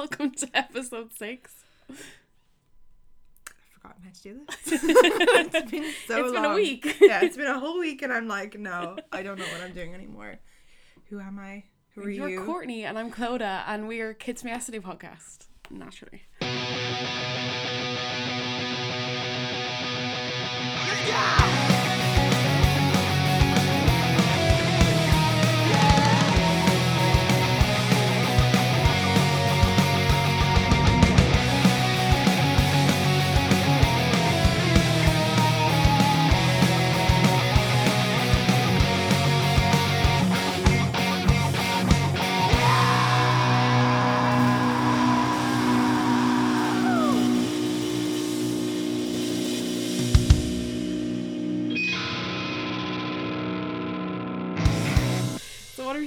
Welcome to episode six. I've forgotten how to do this. it's been so It's long. been a week. yeah, it's been a whole week, and I'm like, no, I don't know what I'm doing anymore. Who am I? Who are You're you? Courtney and I'm Clodagh and we're Kids from Yesterday podcast. Naturally. So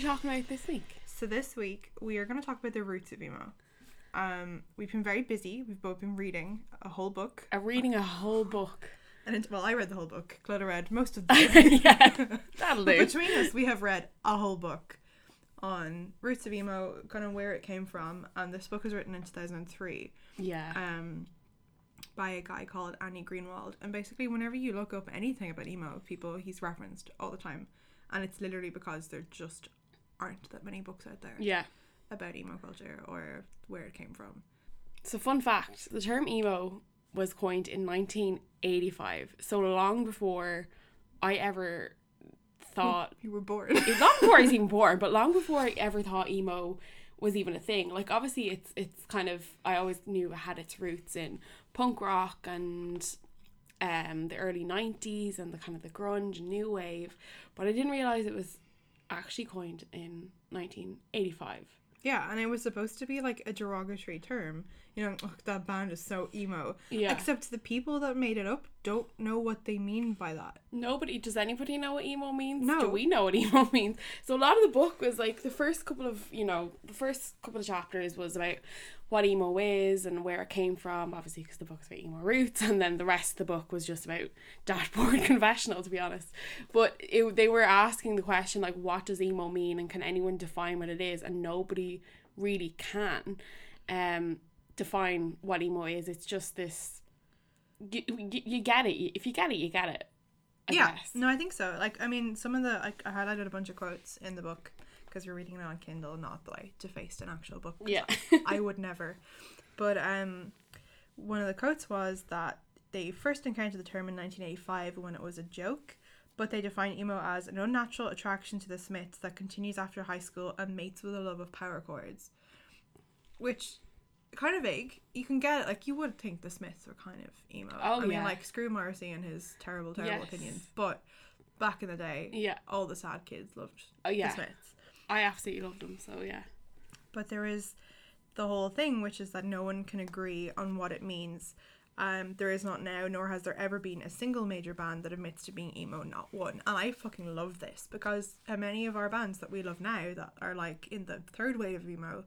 talking about this week? So this week we are going to talk about the roots of emo. Um, we've been very busy. We've both been reading a whole book, I'm reading a whole book. and it, well, I read the whole book. Clodagh read most of the book. yeah, that'll do. between us, we have read a whole book on roots of emo, kind of where it came from, and this book was written in two thousand and three. Yeah. um, by a guy called Andy Greenwald. And basically, whenever you look up anything about emo people, he's referenced all the time. And it's literally because they're just aren't that many books out there Yeah. about emo culture or where it came from. So fun fact, the term emo was coined in 1985. So long before I ever thought You were born. long before I was even born, but long before I ever thought emo was even a thing. Like obviously it's it's kind of I always knew it had its roots in punk rock and um the early nineties and the kind of the grunge and new wave. But I didn't realise it was actually coined in nineteen eighty five. yeah, and it was supposed to be like a derogatory term. You know, "Ugh, that band is so emo. Yeah. Except the people that made it up don't know what they mean by that. Nobody does anybody know what emo means? No. Do we know what emo means? So a lot of the book was like the first couple of you know the first couple of chapters was about what emo is and where it came from. Obviously, because the book's about emo roots, and then the rest of the book was just about dashboard confessional, to be honest. But it, they were asking the question like, what does emo mean, and can anyone define what it is? And nobody really can. Um, define what emo is. It's just this. You, you, you get it. If you get it, you get it. I yeah, guess. no, I think so. Like, I mean, some of the like, I highlighted a bunch of quotes in the book because you're reading it on Kindle, not that I defaced an actual book. Yeah. I would never. But um, one of the quotes was that they first encountered the term in 1985 when it was a joke, but they define emo as an unnatural attraction to the Smiths that continues after high school and mates with a love of power chords, which kind of vague. You can get it. Like you would think the Smiths were kind of emo. Oh, I mean, yeah. like screw Morrissey and his terrible, terrible Yes. opinions, but back in the day, Yeah. all the sad kids loved Oh, yeah. the Smiths. I absolutely love them. So yeah. But there is the whole thing, which is that no one can agree on what it means. Um, there is not now, nor has there ever been a single major band that admits to being emo, not one. And I fucking love this because many of our bands that we love now that are like in the third wave of emo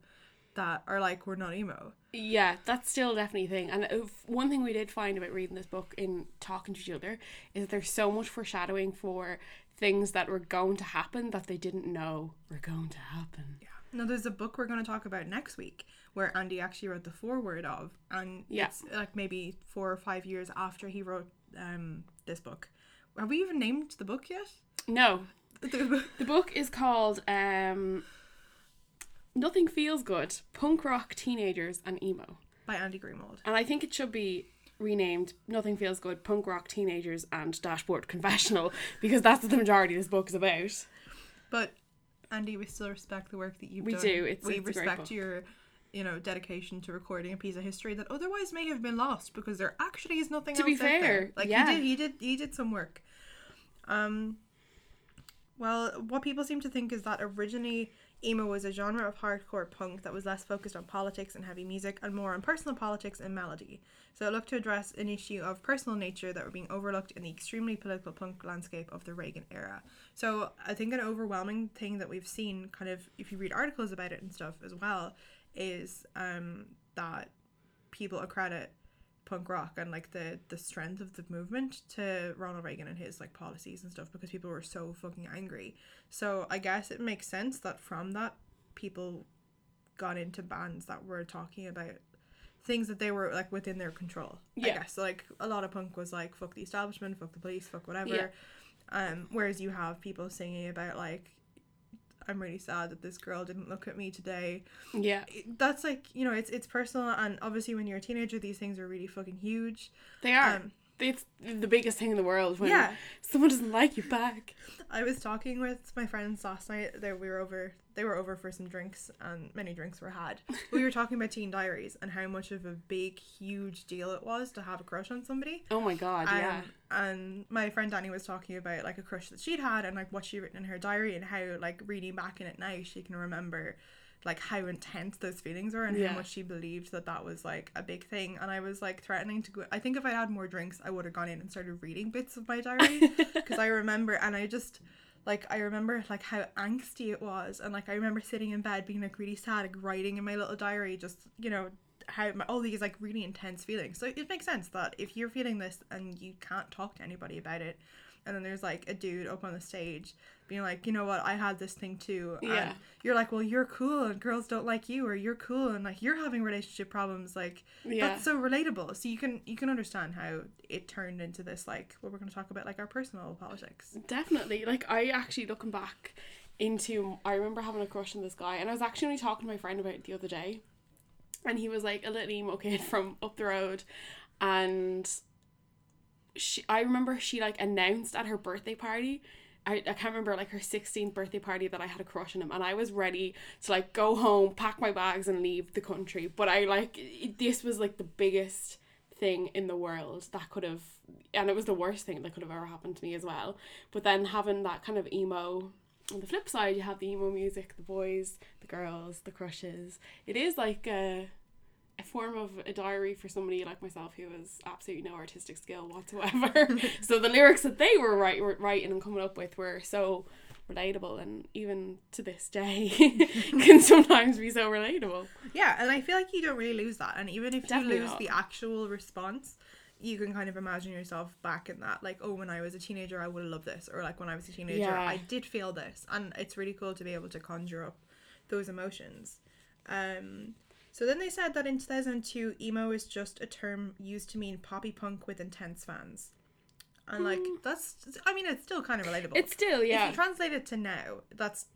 that are like we're not emo. Yeah, that's still definitely a thing. And if- one thing we did find about reading this book in talking to each other is that there's so much foreshadowing for things that were going to happen that they didn't know were going to happen. Yeah. Now there's a book we're going to talk about next week where Andy actually wrote the foreword of, and Yeah. it's like maybe four or five years after he wrote um this book. Have we even named the book yet? No, the book is called um, "Nothing Feels Good: Punk Rock Teenagers and Emo," By Andy Greenwald. and I think it should be renamed "Nothing Feels Good: Punk Rock Teenagers and Dashboard Confessional" because that's what the majority of this book is about. But Andy, we still respect the work that you've We done. do. It's- we it's a great respect book. your, you know, dedication to recording a piece of history that otherwise may have been lost because there actually is nothing To else be out there. fair, Like yeah. he did, he did, he did some work. Um. Well, what people seem to think is that originally emo was a genre of hardcore punk that was less focused on politics and heavy music and more on personal politics and melody. So it looked to address an issue of personal nature that were being overlooked in the extremely political punk landscape of the Reagan era. So I think an overwhelming thing that we've seen, kind of, if you read articles about it and stuff as well, is um, that people accredit punk rock and like the the strength of the movement to Ronald Reagan and his like policies and stuff because people were so fucking angry. So I guess it makes sense that from that people got into bands that were talking about things that they were like within their control. I Yeah. guess so, like a lot of punk was like fuck the establishment, fuck the police, fuck whatever. Yeah. Um, whereas you have people singing about like, I'm really sad that this girl didn't look at me today. Yeah, That's like you know it's it's personal and obviously when you're a teenager these things are really fucking huge. they are. Um, it's the biggest thing in the world when Yeah. someone doesn't like you back. I was talking with my friends last night. They we were over. They were over for some drinks, and many drinks were had. we were talking about teen diaries and how much of a big, huge deal it was to have a crush on somebody. Oh my god, yeah. Um, and my friend Danny was talking about like a crush that she'd had and like what she'd written in her diary and how like reading back in it now she can remember like how intense those feelings were and Yeah. how much she believed that that was like a big thing. And I was like threatening to go. I think if I had more drinks, I would have gone in and started reading bits of my diary because I remember and I just like I remember like how angsty it was and like I remember sitting in bed being like really sad, like writing in my little diary, just you know how my, all these like really intense feelings. So it makes sense that if you're feeling this and you can't talk to anybody about it, and then there's like a dude up on the stage being like, you know what, I had this thing too. And Yeah. you're like, well, you're cool and girls don't like you, or you're cool and like you're having relationship problems. Like Yeah. that's so relatable. So you can you can understand how it turned into this like what we're going to talk about like our personal politics. Definitely. Like I actually looking back into I remember having a crush on this guy and I was actually only talking to my friend about it the other day. And he was like a little emo kid from up the road and she I remember she like announced at her birthday party I, I can't remember like her 16th birthday party that I had a crush on him and I was ready to like go home pack my bags and leave the country. But I like this was like the biggest thing in the world that could have and it was the worst thing that could have ever happened to me as well. But then having that kind of emo on the flip side you have the emo music the boys the girls the crushes. It is like a a form of a diary for somebody like myself who has absolutely no artistic skill whatsoever. so the lyrics that they were write, writing and coming up with were so relatable, and even to this day can sometimes be so relatable. Yeah, and I feel like you don't really lose that. And even if Definitely you lose not. the actual response, you can kind of imagine yourself back in that. Like, oh, when I was a teenager, I would have loved this. Or like when I was a teenager, Yeah. I did feel this. And it's really cool to be able to conjure up those emotions. Um, so then they said that in 2002, emo is just a term used to mean poppy punk with intense fans. And like, hmm. that's, I mean, it's still kind of relatable. It's still yeah. If you translate it to now, that's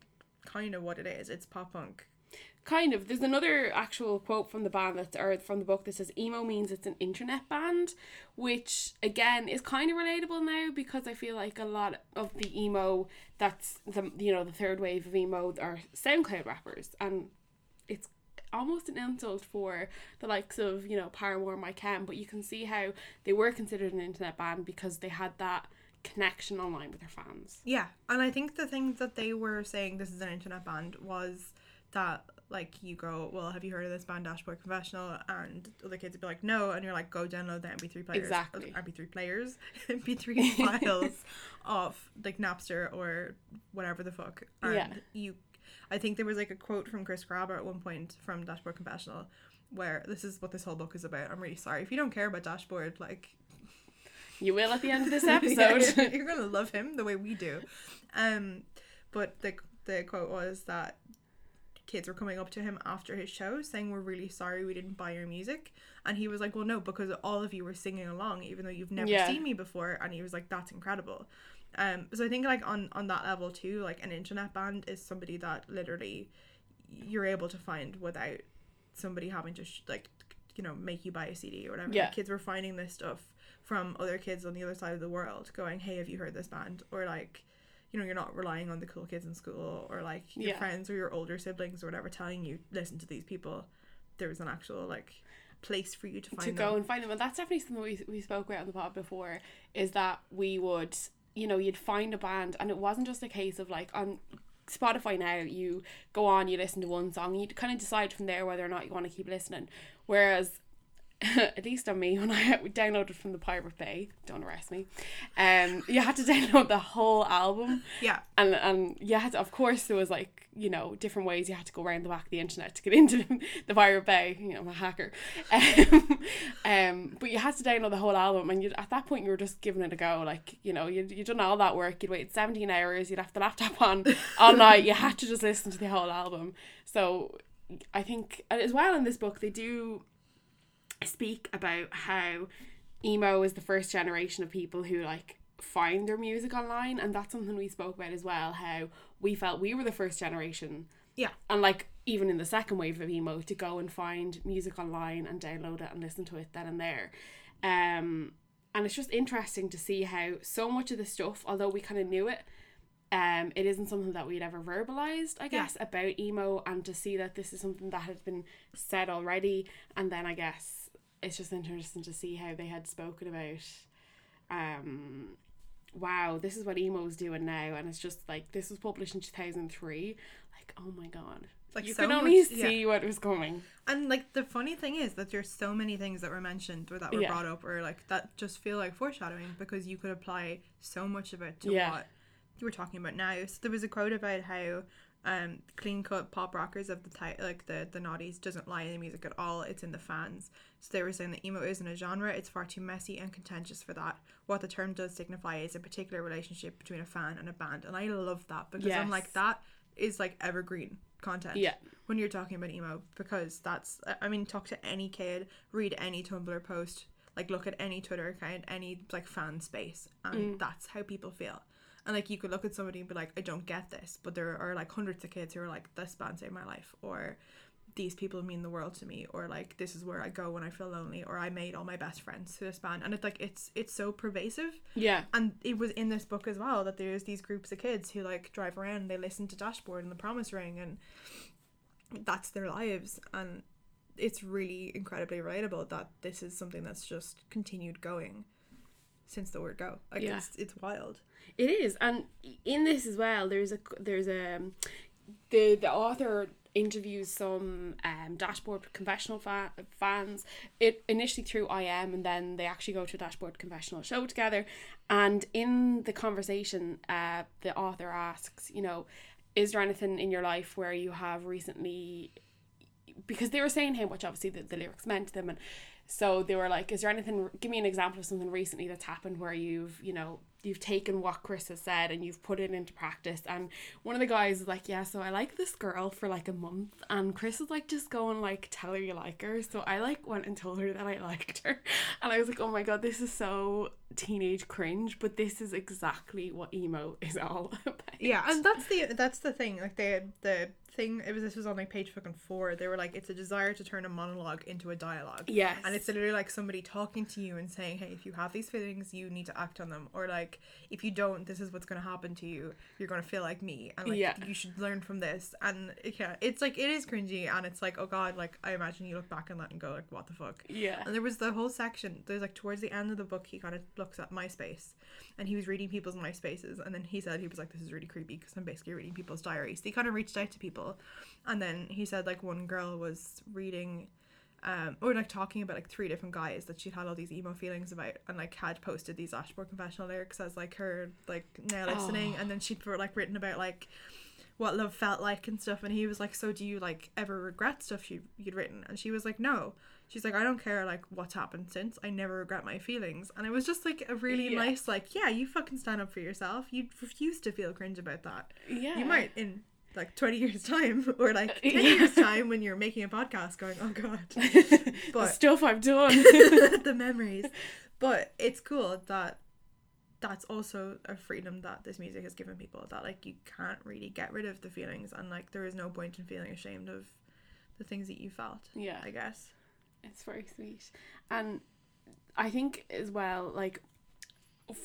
kind of what it is. It's pop punk. kind of. There's another actual quote from the band that's or from the book that says emo means it's an internet band, which again is kind of relatable now because I feel like a lot of the emo that's the you know the third wave of emo are SoundCloud rappers and almost an insult for the likes of you know Paramore, My Chem, but you can see how they were considered an internet band because they had that connection online with their fans. Yeah, and I think the thing that they were saying this is an internet band was that like you go, well, have you heard of this band Dashboard Confessional? And other kids would be like, no, and you're like, go download the MP3 players, Exactly. uh, MP3 players, MP3 files of like Napster or whatever the fuck, and Yeah. you. I think there was like a quote from Chris Carrabba at one point from Dashboard Confessional, where this is what this whole book is about. I'm really sorry if you don't care about Dashboard, like You will at the end of this yeah, episode. you're, you're gonna love him the way we do. Um, but the the quote was that kids were coming up to him after his show saying we're really sorry we didn't buy your music and he was like well no because all of you were singing along even though you've never Yeah. seen me before and he was like that's incredible um so i think like on on that level too like an internet band is somebody that literally you're able to find without somebody having to sh- like you know make you buy a cd or whatever Yeah. Like, kids were finding this stuff from other kids on the other side of the world going hey have you heard this band or like you know you're not relying on the cool kids in school or like your Yeah. friends or your older siblings or whatever telling you listen to these people There was an actual like place for you to find to them. go and find them. And that's definitely something we, we spoke about on the pod before is that we would, you know, you'd find a band and it wasn't just a case of like on Spotify now, you go on, you listen to one song, you kind of decide from there whether or not you want to keep listening. Whereas, at least on me, when I downloaded from the Pirate Bay, don't arrest me, um, you had to download the whole album. Yeah. And and you had to, of course there was like you know different ways you had to go around the back of the internet to get into the Pirate Bay. You know I'm a hacker. Um, um but you had to download the whole album and you at that point you were just giving it a go. Like you know you'd, you'd done all that work. You'd waited 17 hours. You'd have the laptop on all night. You had to just listen to the whole album. So I think as well in this book they do speak about how emo is the first generation of people who like find their music online and that's something we spoke about as well how we felt we were the first generation. Yeah. and like even in the second wave of emo to go and find music online and download it and listen to it then and there. Um and it's just interesting to see how so much of the stuff although we kind of knew it um it isn't something that we'd ever verbalized i guess about emo and to see that this is something that had been said already and then i guess it's just interesting to see how they had spoken about um wow this is what emo's doing now and it's just like this was published in 2003 like oh my god Like you so could only much- see yeah. what was coming And like the funny thing is that there's so many things that were mentioned or that were Yeah. brought up or like that just feel like foreshadowing because you could apply so much of it to Yeah. what you were talking about now. So there was a quote about how um clean cut pop rockers of the type like the the naughties doesn't lie in the music at all. It's in the fans. So they were saying that emo isn't a genre. It's far too messy and contentious for that. What the term does signify is a particular relationship between a fan and a band. And i love that because i'm like that is like evergreen content Yeah. when you're talking about emo because that's I mean talk to any kid read any tumblr post like look at any twitter account any like fan space and that's how people feel and like you could look at somebody and be like i don't get this but there are like hundreds of kids who are like this band saved my life or these people mean the world to me or like this is where i go when i feel lonely or i made all my best friends through this band and it's like it's it's so pervasive. Yeah. And it was in this book as well that there's these groups of kids who like drive around they listen to dashboard and the promise ring and that's their lives. And it's really incredibly relatable that this is something that's just continued going since the word go like Yeah. it's it's wild It is, and in this as well, there's a there's a um, the the author interviews some um dashboard confessional fa- fans. It initially through IM, and then they actually go to a dashboard confessional show together. And in the conversation, uh, the author asks, you know, is there anything in your life where you have recently because they were saying how much obviously the, the lyrics meant to them and so they were like is there anything give me an example of something recently that's happened where you've you know you've taken what chris has said and you've put it into practice. And one of the guys was like yeah so i like this girl for like a month and chris is like just going like tell her you like her. So i like went and told her that i liked her. And i was like oh my god this is so teenage cringe but this is exactly what emo is all about. Yeah and that's the that's the thing like the the thing it was this was on like page fucking four they were like it's a desire to turn a monologue into a dialogue. Yes. And it's literally like somebody talking to you and saying hey if you have these feelings you need to act on them. Or like if you don't this is what's going to happen to you. You're going to feel like me. And like Yeah. you should learn from this. And yeah it's like it is cringy and it's like oh god like i imagine you look back on that and go like what the fuck? Yeah. And there was the whole section there's like towards the end of the book he kind of looks at myspace and he was reading people's myspaces and then he said he was like this is really creepy because i'm basically reading people's diaries. So he kind of reached out to people and then he said like one girl was reading um or like talking about like three different guys that she'd had all these emo feelings about and like had posted these dashboard confessional lyrics as like her like now listening. And then she'd like written about like what love felt like and stuff. And he was like so do you like ever regret stuff you, you'd written? And she was like no. She's like i don't care like what's happened since. I never regret my feelings. And it was just like a really Yeah. nice like yeah you fucking stand up for yourself. You refuse to feel cringe about that. Yeah. You might in like 20 years time or like uh, 10 Yeah. years time when you're making a podcast going oh god the stuff i've done the memories but it's cool that that's also a freedom that this music has given people that like you can't really get rid of the feelings and like there is no point in feeling ashamed of the things that you felt yeah i guess It's very sweet. And I think as well, like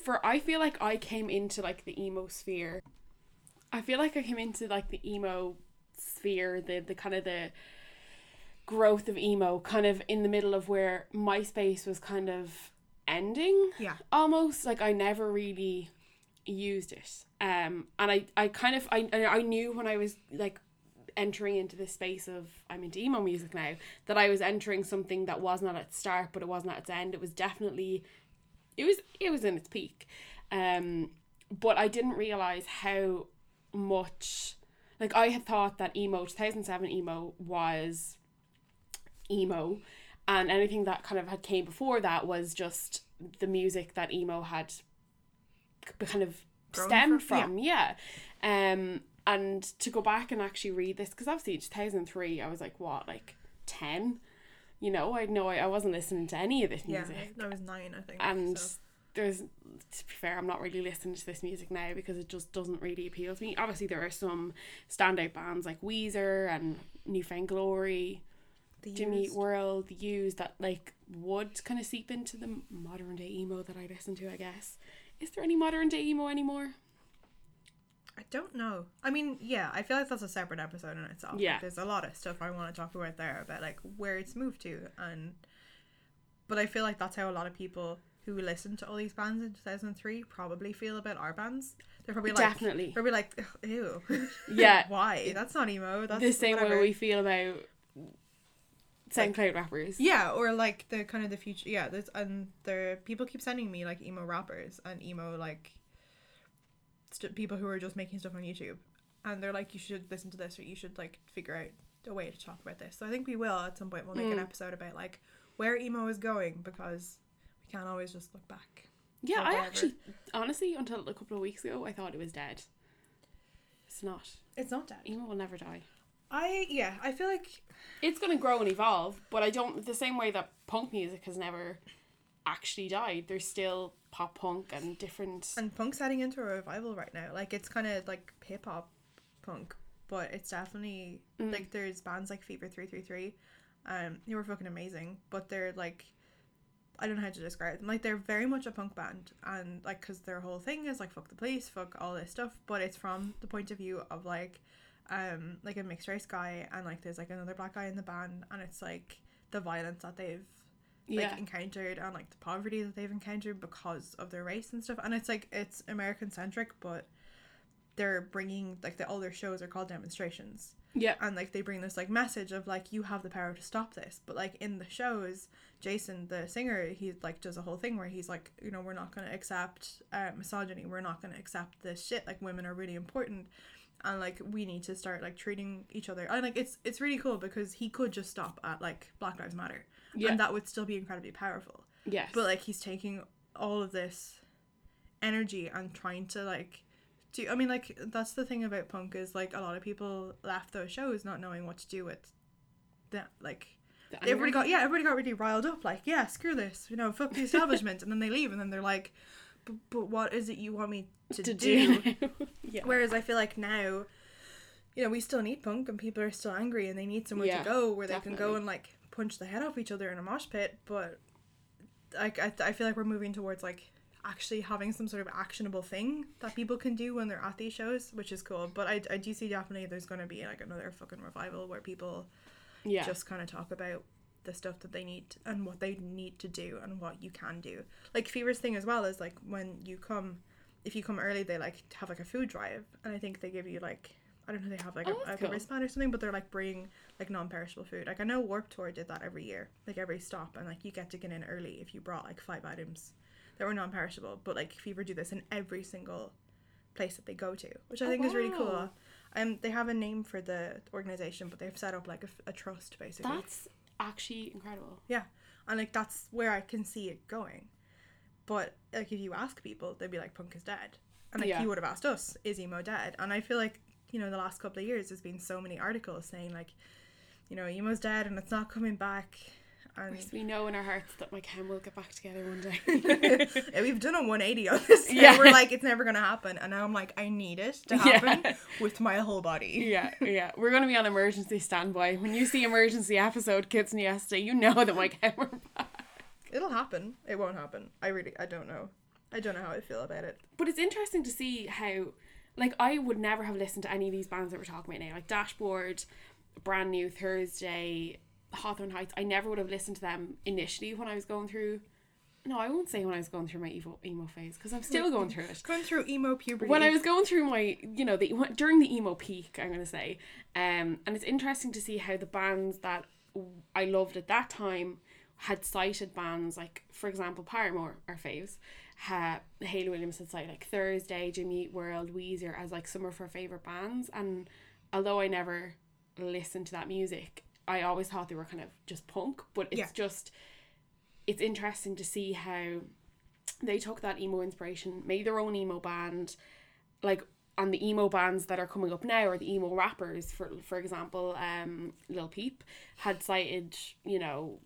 for I feel like I came into like the emo sphere. I feel like I came into like the emo sphere, the the kind of the growth of emo kind of in the middle of where MySpace was kind of ending yeah almost like I never really used it. Um, and I, I kind of I, I knew when I was like entering into this space of I'm into emo music now that I was entering something that was not at its start, but it wasn't at its end. It was definitely, it was it was in its peak, um, but I didn't realize how much like I had thought that emo 2007 emo was emo and anything that kind of had came before that was just the music that emo had kind of Grown stemmed from- from yeah, um and to go back and actually read this because obviously in 2003 I was like what like 10 you know I know I, I wasn't listening to any of this music Yeah, I was nine, I think. and so. There's to be fair i'm not really listening to this music now because it just doesn't really appeal to me obviously there are some standout bands like weezer and newfound glory The jimmy Used. world the used that like would kind of seep into the modern day emo that i listen to i guess is there any modern day emo anymore I don't know. I mean, yeah, I feel like that's a separate episode in itself. Like, Yeah. there's a lot of stuff I want to talk about there about like where it's moved to, and but I feel like that's how a lot of people who listened to all these bands in 2003 probably feel about our bands. They're probably like, Definitely. They're probably like, ew. Yeah. Why? That's not emo. That's the same whatever." way we feel about soundcloud rappers Yeah, or like the kind of the future. Yeah, there's and the people keep sending me like emo rappers and emo like st- people who are just making stuff on YouTube, and they're like, you should listen to this or you should like figure out a way to talk about this. So I think we will at some point. We'll make an Mm. episode about like where emo is going because we can't always just look back. yeah i actually honestly until a couple of weeks ago i thought it was dead it's not It's not dead. emo will never die I yeah, I feel like it's to grow and evolve, but I don't the same way that punk music has never actually died. There's still pop punk and different. and punk's heading into a revival right now. Like it's kind of like hip hop punk, but it's definitely Mm. like there's bands like Fever Three Three Three, um, they were fucking amazing. But they're like, I don't know how to describe them. Like they're very much a punk band, and like because their whole thing is like fuck the police, fuck all this stuff. But it's from the point of view of like, um, like a mixed race guy, and like there's like another black guy in the band, and it's like the violence that they've like yeah, encountered and like the poverty that they've encountered because of their race and stuff and it's like it's american centric but they're bringing like the all their shows are called demonstrations yeah, and like they bring this like message of like you have the power to stop this. But like in the shows jason the singer he like does a whole thing where he's like you know we're not going to accept uh, misogyny. We're not going to accept this shit. Like women are really important. And like we need to start like treating each other. And like it's it's really cool because he could just stop at like black lives matter. Yeah, and that would still be incredibly powerful. Yes. but like he's taking all of this energy and trying to like do i mean like that's the thing about punk is like a lot of people left those shows not knowing what to do with that like The everybody got yeah everybody got really riled up like yeah screw this you know fuck the establishment and then they leave and then they're like but, what is it you want me to, to do, do. yeah, Whereas I feel like now, you know, we still need punk and people are still angry and they need somewhere Yeah, to go where they can go and like punch the head off each other in a mosh pit. But like I, I feel like we're moving towards like actually having some sort of actionable thing that people can do when they're at these shows, which is cool. But I, I do see definitely there's going to be like another fucking revival where people yeah, just kind of talk about the stuff that they need and what they need to do and what you can do. Like Fever's thing as well is like when you come, if you come early, they like have like a food drive, and I think they give you like I don't know they have like, Oh, a, like cool. a wristband or something, but they're like bringing like non-perishable food. Like I know Warped Tour did that every year, like every stop, and like you get to get in early if you brought like five items that were non-perishable. But like Fever do this in every single place that they go to, which I Oh, think is really cool. Um, they have a name for the organization, but they've set up like a trust basically. that's actually incredible. Yeah. And like that's where I can see it going. But like if you ask people, they'd be like, "Punk is dead," and like Yeah. you would have asked us, "Is emo dead?" And I feel like you know the last couple of years there's been so many articles saying like, you know, emo's dead and it's not coming back. And we know in our hearts that my chem will get back together one day. Yeah, we've done a 180 on this. Yeah. Yeah. We're like, it's never gonna happen, and now I'm like, I need it to Yeah. happen with my whole body. yeah, yeah. We're gonna be on emergency standby. When you see emergency episode Kids and Yesterday, you know that my chem are back. It'll happen. It won't happen. I really, I don't know. I don't know how I feel about it. But it's interesting to see how, like, I would never have listened to any of these bands that we're talking about now, like Dashboard, Brand New Thursday, Hawthorne Heights. I never would have listened to them initially when I was going through. No, I won't say when I was going through my emo, emo phase because I'm still going through it. Going through emo puberty. When I was going through my, you know, the during the emo peak, I'm gonna say, um, and it's interesting to see how the bands that I loved at that time had cited bands like, for example, Paramore, our faves, ha, Hayley Williams had cited like Thursday, Jimmy Eat World, Weezer as like some of her favorite bands, and although I never listened to that music, I always thought they were kind of just punk, but it's Yeah. just, it's interesting to see how they took that emo inspiration, made their own emo band, like and the emo bands that are coming up now or the emo rappers for for example um Lil Peep had cited you know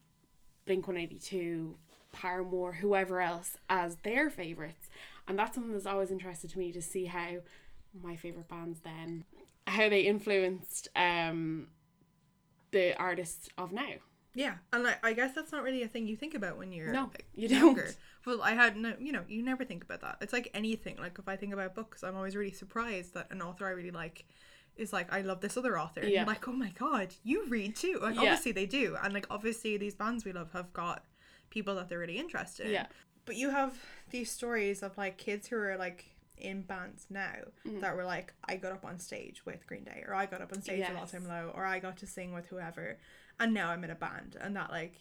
Blink 182 Paramore whoever else as their favorites and that's something that's always interested to me to see how my favorite bands then how they influenced um the artists of now Yeah, and I, I guess that's not really a thing you think about when you're No, you younger. don't. Well, I had no, you know, you never think about that. It's like anything. Like if I think about books, I'm always really surprised that an author I really like is like, I love this other author. Yeah. Like, oh my god, you read too. Like Yeah. obviously they do, and like obviously these bands we love have got people that they're really interested in. Yeah. But you have these stories of like kids who are like in bands now Mm. that were like, I got up on stage with Green Day, or I got up on stage with All Yes. Time Low, or I got to sing with whoever, and now I'm in a band, and that like,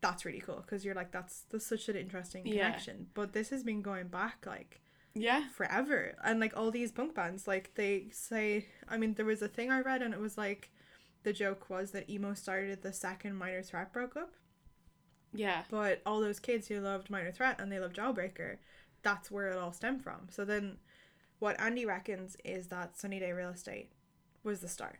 that's really cool because you're like, that's that's such an interesting Yeah. connection. But this has been going back like yeah forever, and like all these punk bands, like they say, I mean, there was a thing I read, and it was like, the joke was that emo started the second Minor Threat broke up. yeah But all those kids who loved Minor Threat and they loved Jawbreaker, that's where it all stemmed from. So then what Andy reckons is that Sunny Day Real Estate was the start.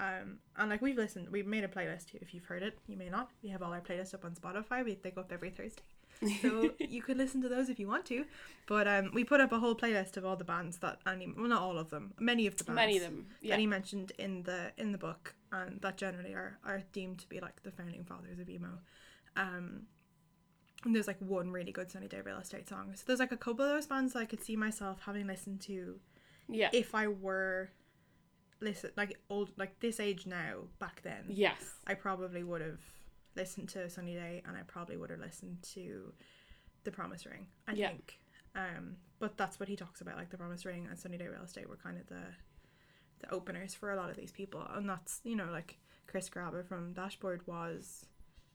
Um, and like we've listened, we've made a playlist. If you've heard it, you may not. We have all our playlists up on Spotify. We they go up every Thursday, so you could listen to those if you want to. But um, we put up a whole playlist of all the bands that Andy, well, not all of them, many of the bands, many of them yeah that he mentioned in the in the book, and that generally are are deemed to be like the founding fathers of emo. Um, and there's like one really good Sunny Day Real Estate song. So there's like a couple of those bands that I could see myself having listened to yeah if I were listen like old like this age now. Back then, yes I probably would have listened to Sunny Day, and I probably would have listened to The Promise Ring. I Yeah. think. Um, but that's what he talks about. Like The Promise Ring and Sunny Day Real Estate were kind of the the openers for a lot of these people, and that's you know like Chris Carrabba from Dashboard was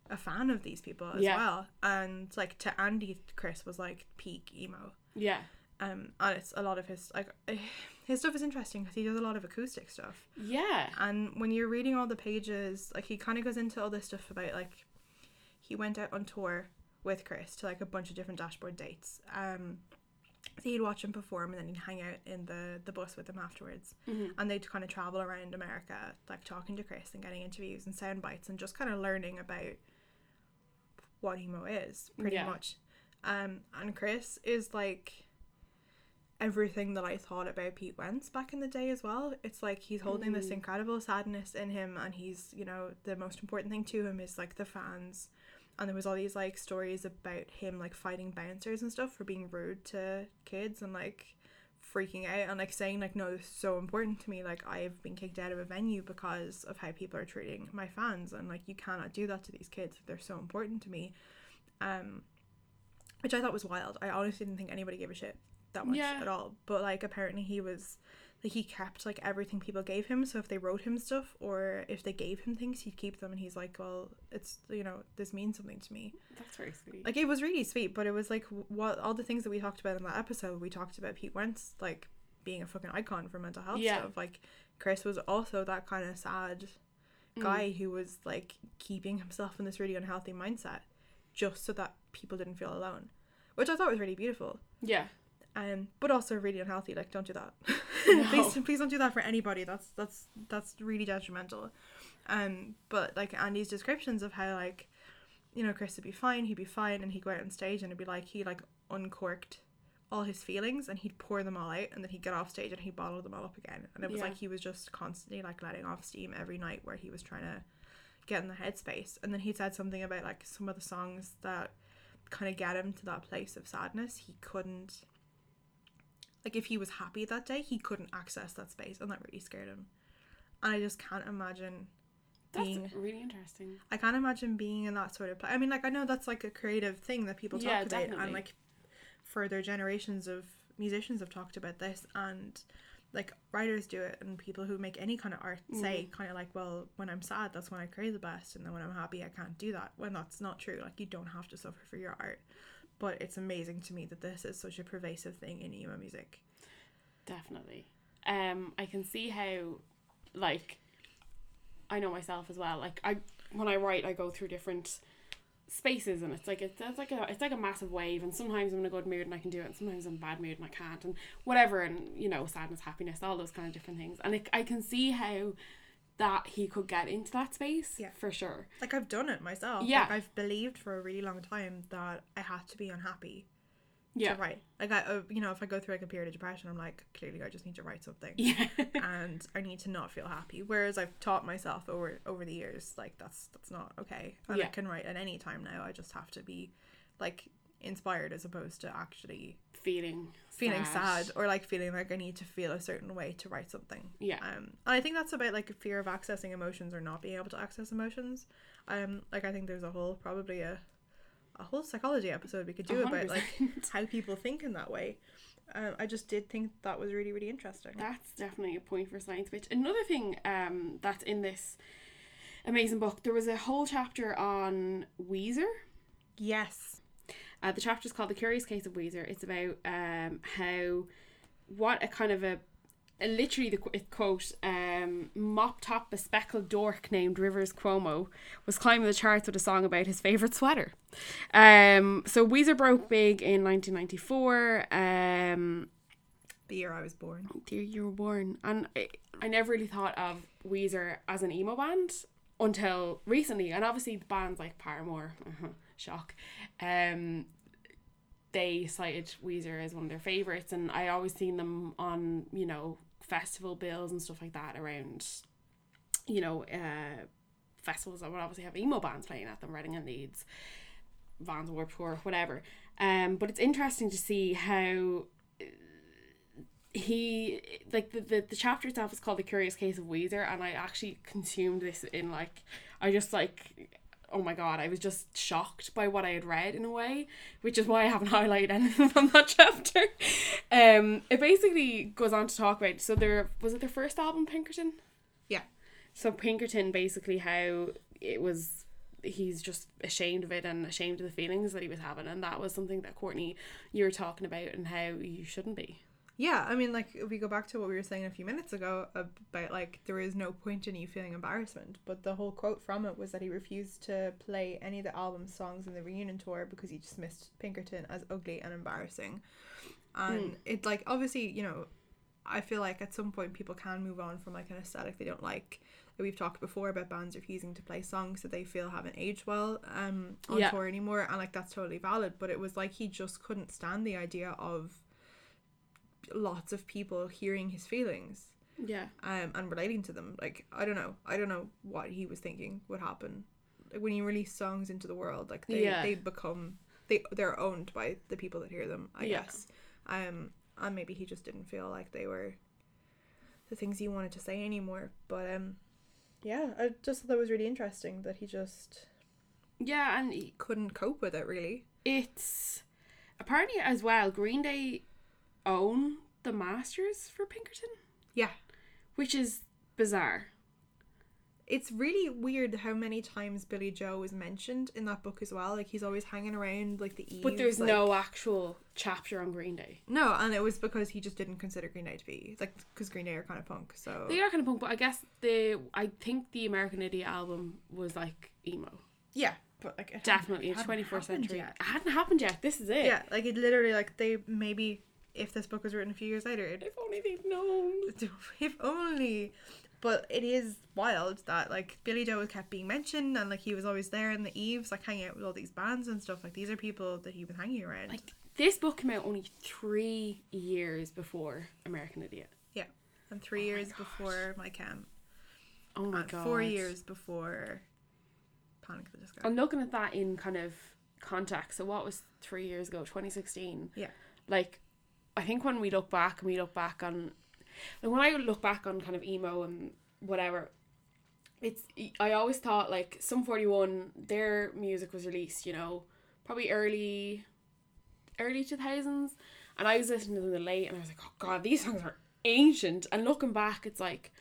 a fan of these people as Yeah. well, and like to Andy, Chris was like peak emo. yeah Um, and it's a lot of his like his stuff is interesting because he does a lot of acoustic stuff. yeah And when you're reading all the pages, like he kind of goes into all this stuff about like he went out on tour with Chris to like a bunch of different dashboard dates. Um, so he'd watch him perform and then he'd hang out in the the bus with him afterwards. Mhm. And they'd kind of travel around America, like talking to Chris and getting interviews and sound bites and just kind of learning about what emo is, pretty Yeah. much. Um, and Chris is like everything that I thought about Pete Wentz back in the day as well. It's like he's holding this Mm. incredible sadness in him, and he's, you know, the most important thing to him is like the fans. And there was all these like stories about him like fighting bouncers and stuff for being rude to kids and like freaking out and like saying like no this is so important to me like I've been kicked out of a venue because of how people are treating my fans and like you cannot do that to these kids. They're so important to me um which I thought was wild. I honestly didn't think anybody gave a shit that much Yeah. at all but like apparently he was like he kept like everything people gave him so if they wrote him stuff or if they gave him things he'd keep them and he's like well it's you know this means something to me that's very sweet like it was really sweet, but it was like what all the things that we talked about in that episode. We talked about Pete Wentz like being a fucking icon for mental health Yeah. stuff. Like Chris was also that kind of sad Mm. guy who was like keeping himself in this really unhealthy mindset just so that people didn't feel alone, which I thought was really beautiful. yeah Um, but also really unhealthy. Like, don't do that. No. please, please don't do that for anybody. That's that's that's really detrimental. Um, but like Andy's descriptions of how like, you know, Chris would be fine, he'd be fine, and he'd go out on stage and it'd be like he like uncorked all his feelings and he'd pour them all out and then he'd get off stage and he'd bottle them all up again. And it was Yeah. like he was just constantly like letting off steam every night where he was trying to get in the headspace. And then he said something about like some of the songs that kind of get him to that place of sadness. He couldn't like if he was happy that day, he couldn't access that space and that really scared him. And I just can't imagine that's being really interesting I can't imagine being in that sort of place. I mean, like I know that's like a creative thing that people talk Yeah, about, definitely. and like further generations of musicians have talked about this, and like writers do it, and people who make any kind of art mm-hmm. say kind of like, well, when I'm sad, that's when I create the best, and then when I'm happy, I can't do that. When that's not true. Like you don't have to suffer for your art. But it's amazing to me that this is such a pervasive thing in emo music. Definitely. Um, I can see how, like, I know myself as well. Like, I when I write, I go through different spaces and it's like it's, it's like a it's like a massive wave and sometimes I'm in a good mood and I can do it and sometimes I'm in a bad mood and I can't and whatever and you know sadness happiness all those kind of different things and it, I can see how that he could get into that space Yeah. for sure Like I've done it myself. Yeah. Like I've believed for a really long time that I had to be unhappy yeah to write. Like I, uh, you know, if I go through like a period of depression, I'm like, clearly I just need to write something. yeah and I need to not feel happy. Whereas I've taught myself over over the years, like that's that's not okay. And I can write at any time now. I just have to be like inspired as opposed to actually feeling feeling sad, or like feeling like I need to feel a certain way to write something. yeah Um, and I think that's about like a fear of accessing emotions or not being able to access emotions. Um, like I think there's a whole probably a a whole psychology episode we could do about like how people think in that way. Um, I just did think that was really really interesting. That's definitely a point for science bitch. Another thing um that's in this amazing book, there was a whole chapter on Weezer. Yes. Uh, the chapter is called "The Curious Case of Weezer." It's about um how what a kind of a, a literally the quote um mop top bespectacled dork named Rivers Cuomo was climbing the charts with a song about his favorite sweater. Um, so Weezer broke big in 1994. Um, The year I was born. the year you were born, and I, I never really thought of Weezer as an emo band until recently, and obviously the bands like Paramore, uh shock, um, they cited Weezer as one of their favorites, and I always seen them on you know festival bills and stuff like that around, you know, uh, festivals that would obviously have emo bands playing at them, Reading and Leeds, Vans Warped Tour, whatever. Um, but it's interesting to see how he like the, the the chapter itself is called the curious case of weezer and i actually consumed this in like i just like oh my god i was just shocked by what i had read in a way which is why i haven't highlighted anything from that chapter. Um it basically goes on to talk about so there was it their first album pinkerton? Yeah. so pinkerton basically how it was he's just ashamed of it and ashamed of the feelings that he was having and that was something that courtney you were talking about and how you shouldn't be Yeah, I mean, like if we go back to what we were saying a few minutes ago about like there is no point in you feeling embarrassment, but the whole quote from it was that he refused to play any of the album songs in the reunion tour because he dismissed Pinkerton as ugly and embarrassing. And it like obviously, you know, I feel like at some point people can move on from like an aesthetic they don't like. We've talked before about bands refusing to play songs that they feel haven't aged well um on Yeah. tour anymore, and like that's totally valid. But it was like he just couldn't stand the idea of lots of people hearing his feelings yeah um, and relating to them. Like I don't know, I don't know what he was thinking would happen. Like when you release songs into the world, like they, Yeah. they become they they're owned by the people that hear them. I Yeah. guess. Um, and maybe he just didn't feel like they were the things he wanted to say anymore. But um, yeah, I just thought that was really interesting that he just yeah and he- couldn't cope with it. Really. it's apparently as well green day own the masters for pinkerton Yeah. which is bizarre It's really weird how many times Billie Joe is mentioned in that book as well. Like he's always hanging around like the eaves. but there's like- no actual chapter on green day No, and it was because he just didn't consider Green Day to be like because Green Day are kind of punk. So they are kind of punk but i guess the i think the american idiot album was like emo yeah, but like it definitely it in 21st century yet. it hadn't happened yet this is it Yeah, like it literally like they maybe if this book was written a few years later, if only they'd known if only. But it is wild that like Billie Joe kept being mentioned and like he was always there in the eaves, like hanging out with all these bands and stuff. Like these are people that he was hanging around. like this book came out only three years before american idiot yeah, and three oh years before my Chem. oh my god four years before Panic at the Disco. I'm looking at that in kind of context. So what was three years ago, 2016? Yeah. Like, I think when we look back and we look back on, like when I look back on kind of emo and whatever, it's I always thought like Sum 41, their music was released, you know, probably early, early 2000s, and I was listening to them late, and I was like, oh god, these songs are ancient. And looking back, it's like.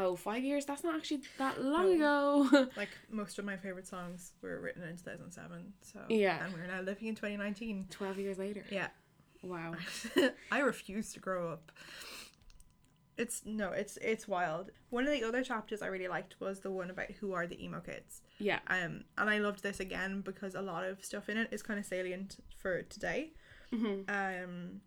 Oh, five years? That's not actually that long ago. like most of my favorite songs were written in 2007 so Yeah. and we're now living in 2019 12 years later. yeah Wow. i refuse to grow up It's no, it's it's wild. One of the other chapters I really liked was the one about who are the emo kids. Yeah. Um, and I loved this again because a lot of stuff in it is kind of salient for today. Mm-hmm. Um,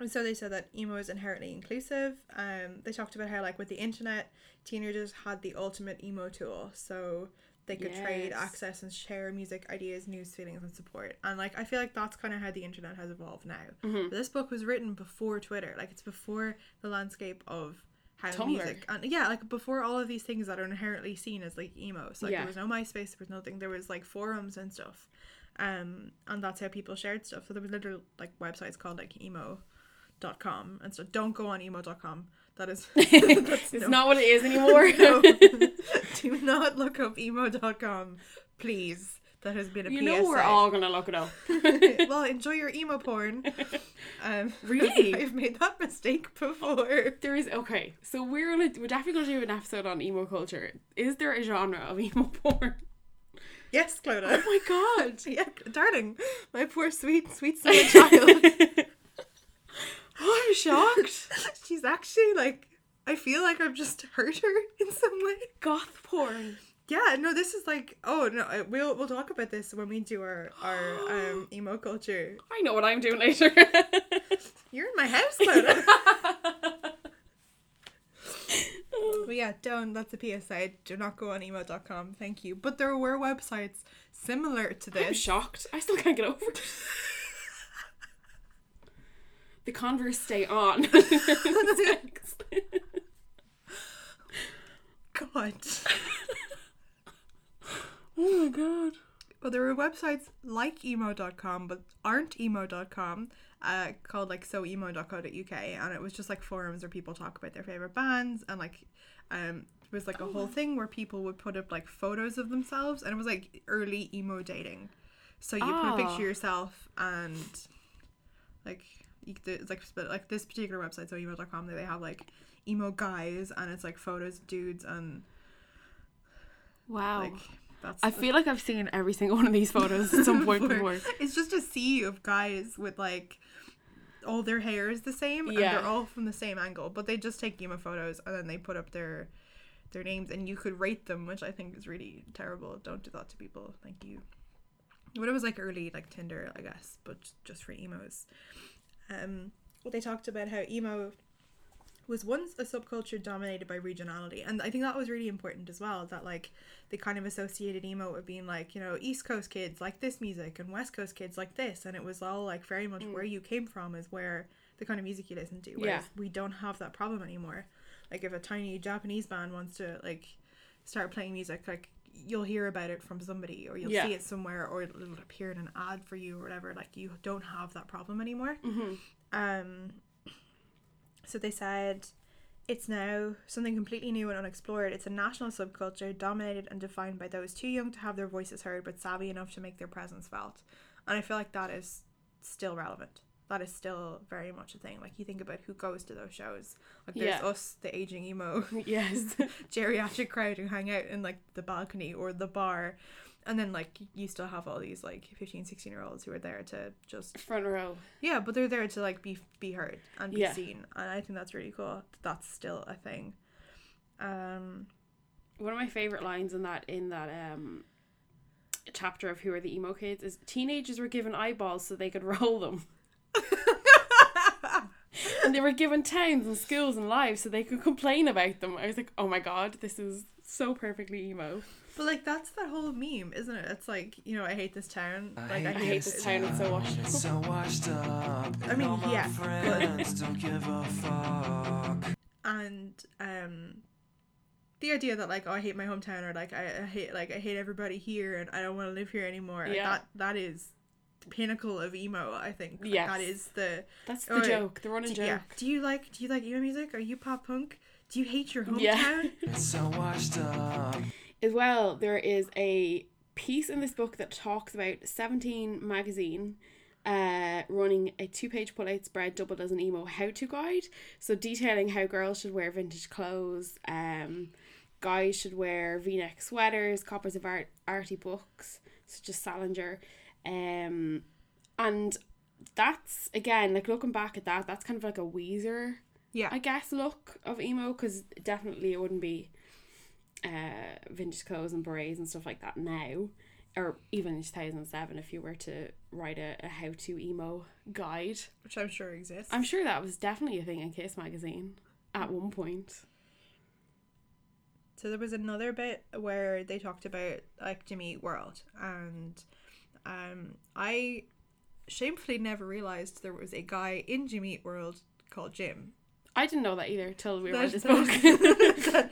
and so they said that emo is inherently inclusive. Um, they talked about how like with the internet, teenagers had the ultimate emo tool, so they could trade, access, and share music, ideas, news, feelings, and support. And like I feel like that's kind of how the internet has evolved now. Mm-hmm. This book was written before Twitter, like it's before the landscape of how Tumblr. music and yeah, like before all of these things that are inherently seen as like emo. So like Yeah. there was no MySpace, there was nothing. There was like forums and stuff, um, and that's how people shared stuff. So there was literally like websites called like emo.com and so Don't go on emo.com. That is it's no- not what it is anymore. no. Do not look up emo.com, please. That has been a you PSA. know we're all gonna look it up. well, enjoy your emo porn. Um, Really? I've made that mistake before. There is okay, so we're gonna we're definitely gonna do an episode on emo culture. Is there a genre of emo porn? Yes, Clodagh. Oh my god! Yeah, darling, my poor sweet, sweet summer child. Oh, I'm shocked. She's actually like, I feel like I've just hurt her in some way. Goth porn. Yeah, no, this is like, oh no, we'll we'll talk about this when we do our our um emo culture. I know what I'm doing later. You're in my house, Clodagh. but yeah, don't. That's a PSA. Do not go on emo.com. Thank you. But there were websites similar to this. I'm shocked. I still can't get over it. The Converse stay on. God. oh my god. Well, there were websites like emo.com, but aren't emo.com, uh, called like soemo.co.uk, and it was just like forums where people talk about their favorite bands, and like, um, it was like a whole thing where people would put up like photos of themselves, and it was like early emo dating. So you put a Ah. picture of yourself and like there's like like this particular website, soemo.com, they have like emo guys, and it's like photos of dudes and Wow. like that's I feel like I've seen every single one of these photos at some point before. It's just a sea of guys with like all their hair is the same and Yeah. they're all from the same angle, but they just take emo photos and then they put up their their names and you could rate them, which I think is really terrible. Don't do that to people. Thank you. But it was like early like Tinder, I guess, but just for emos. Um they talked about how emo was once a subculture dominated by regionality. And i think that was really important as well that like they kind of associated emo with being like you know east coast kids like this music and west coast kids like this. And it was all like very much where you came from is where the kind of music you listen to whereas Yeah. we don't have that problem anymore. Like if a tiny japanese band wants to like start playing music like you'll hear about it from somebody or you'll Yeah. see it somewhere or it'll appear in an ad for you or whatever like you don't have that problem anymore hmm um, so they said it's now something completely new and unexplored. It's a national subculture dominated and defined by those too young to have their voices heard but savvy enough to make their presence felt. And I feel like that is still relevant. That is still very much a thing. Like you think about who goes to those shows. Like there's Yeah. us, the aging emo Yes. geriatric crowd who hang out in like the balcony or the bar. And then like you still have all these like 15, 16 year olds who are there to just Front row. yeah, but they're there to like be be heard and be Yeah. seen, and I think that's really cool. That's still a thing. Um, One of my favorite lines in that in that um chapter of Who Are the Emo Kids is teenagers were given eyeballs so they could roll them. and they were given towns and schools and lives so they could complain about them. I was like, oh my god, this is so perfectly emo. but like that's that whole meme, isn't it? It's like you know, I hate this town. Like I, I hate this town, it's so washed It's so washed up. I mean, all my yeah, but- friends don't give a fuck. and um, the idea that like oh, I hate my hometown or like I, I hate like I hate everybody here and I don't want to live here anymore. Like, Yeah. that that is the pinnacle of emo. I think. Like, Yes. that is the That's the Oh, yeah. joke, the running do, joke. yeah. Do you like do you like emo music? Are you pop punk? Do you hate your hometown? Yeah. It's so washed up. As well, there is a piece in this book that talks about 17 magazine uh, running a two page pull out spread doubled as an emo how to guide. So, detailing how girls should wear vintage clothes, um, guys should wear v neck sweaters, copies of art, arty books, such as Salinger. Um, and that's again, like looking back at that, that's kind of like a Weezer Yeah. I guess look of emo because definitely it wouldn't be uh vintage clothes and berets and stuff like that now or even in 2007 if you were to write a, a how to emo guide Which I'm sure exists. i'm sure that was definitely a thing in kiss magazine at one point So there was another bit where they talked about like Jimmy World, and um, I shamefully never realized there was a guy in Jimmy Eat World called Jim. i didn't know that either till we read this book that-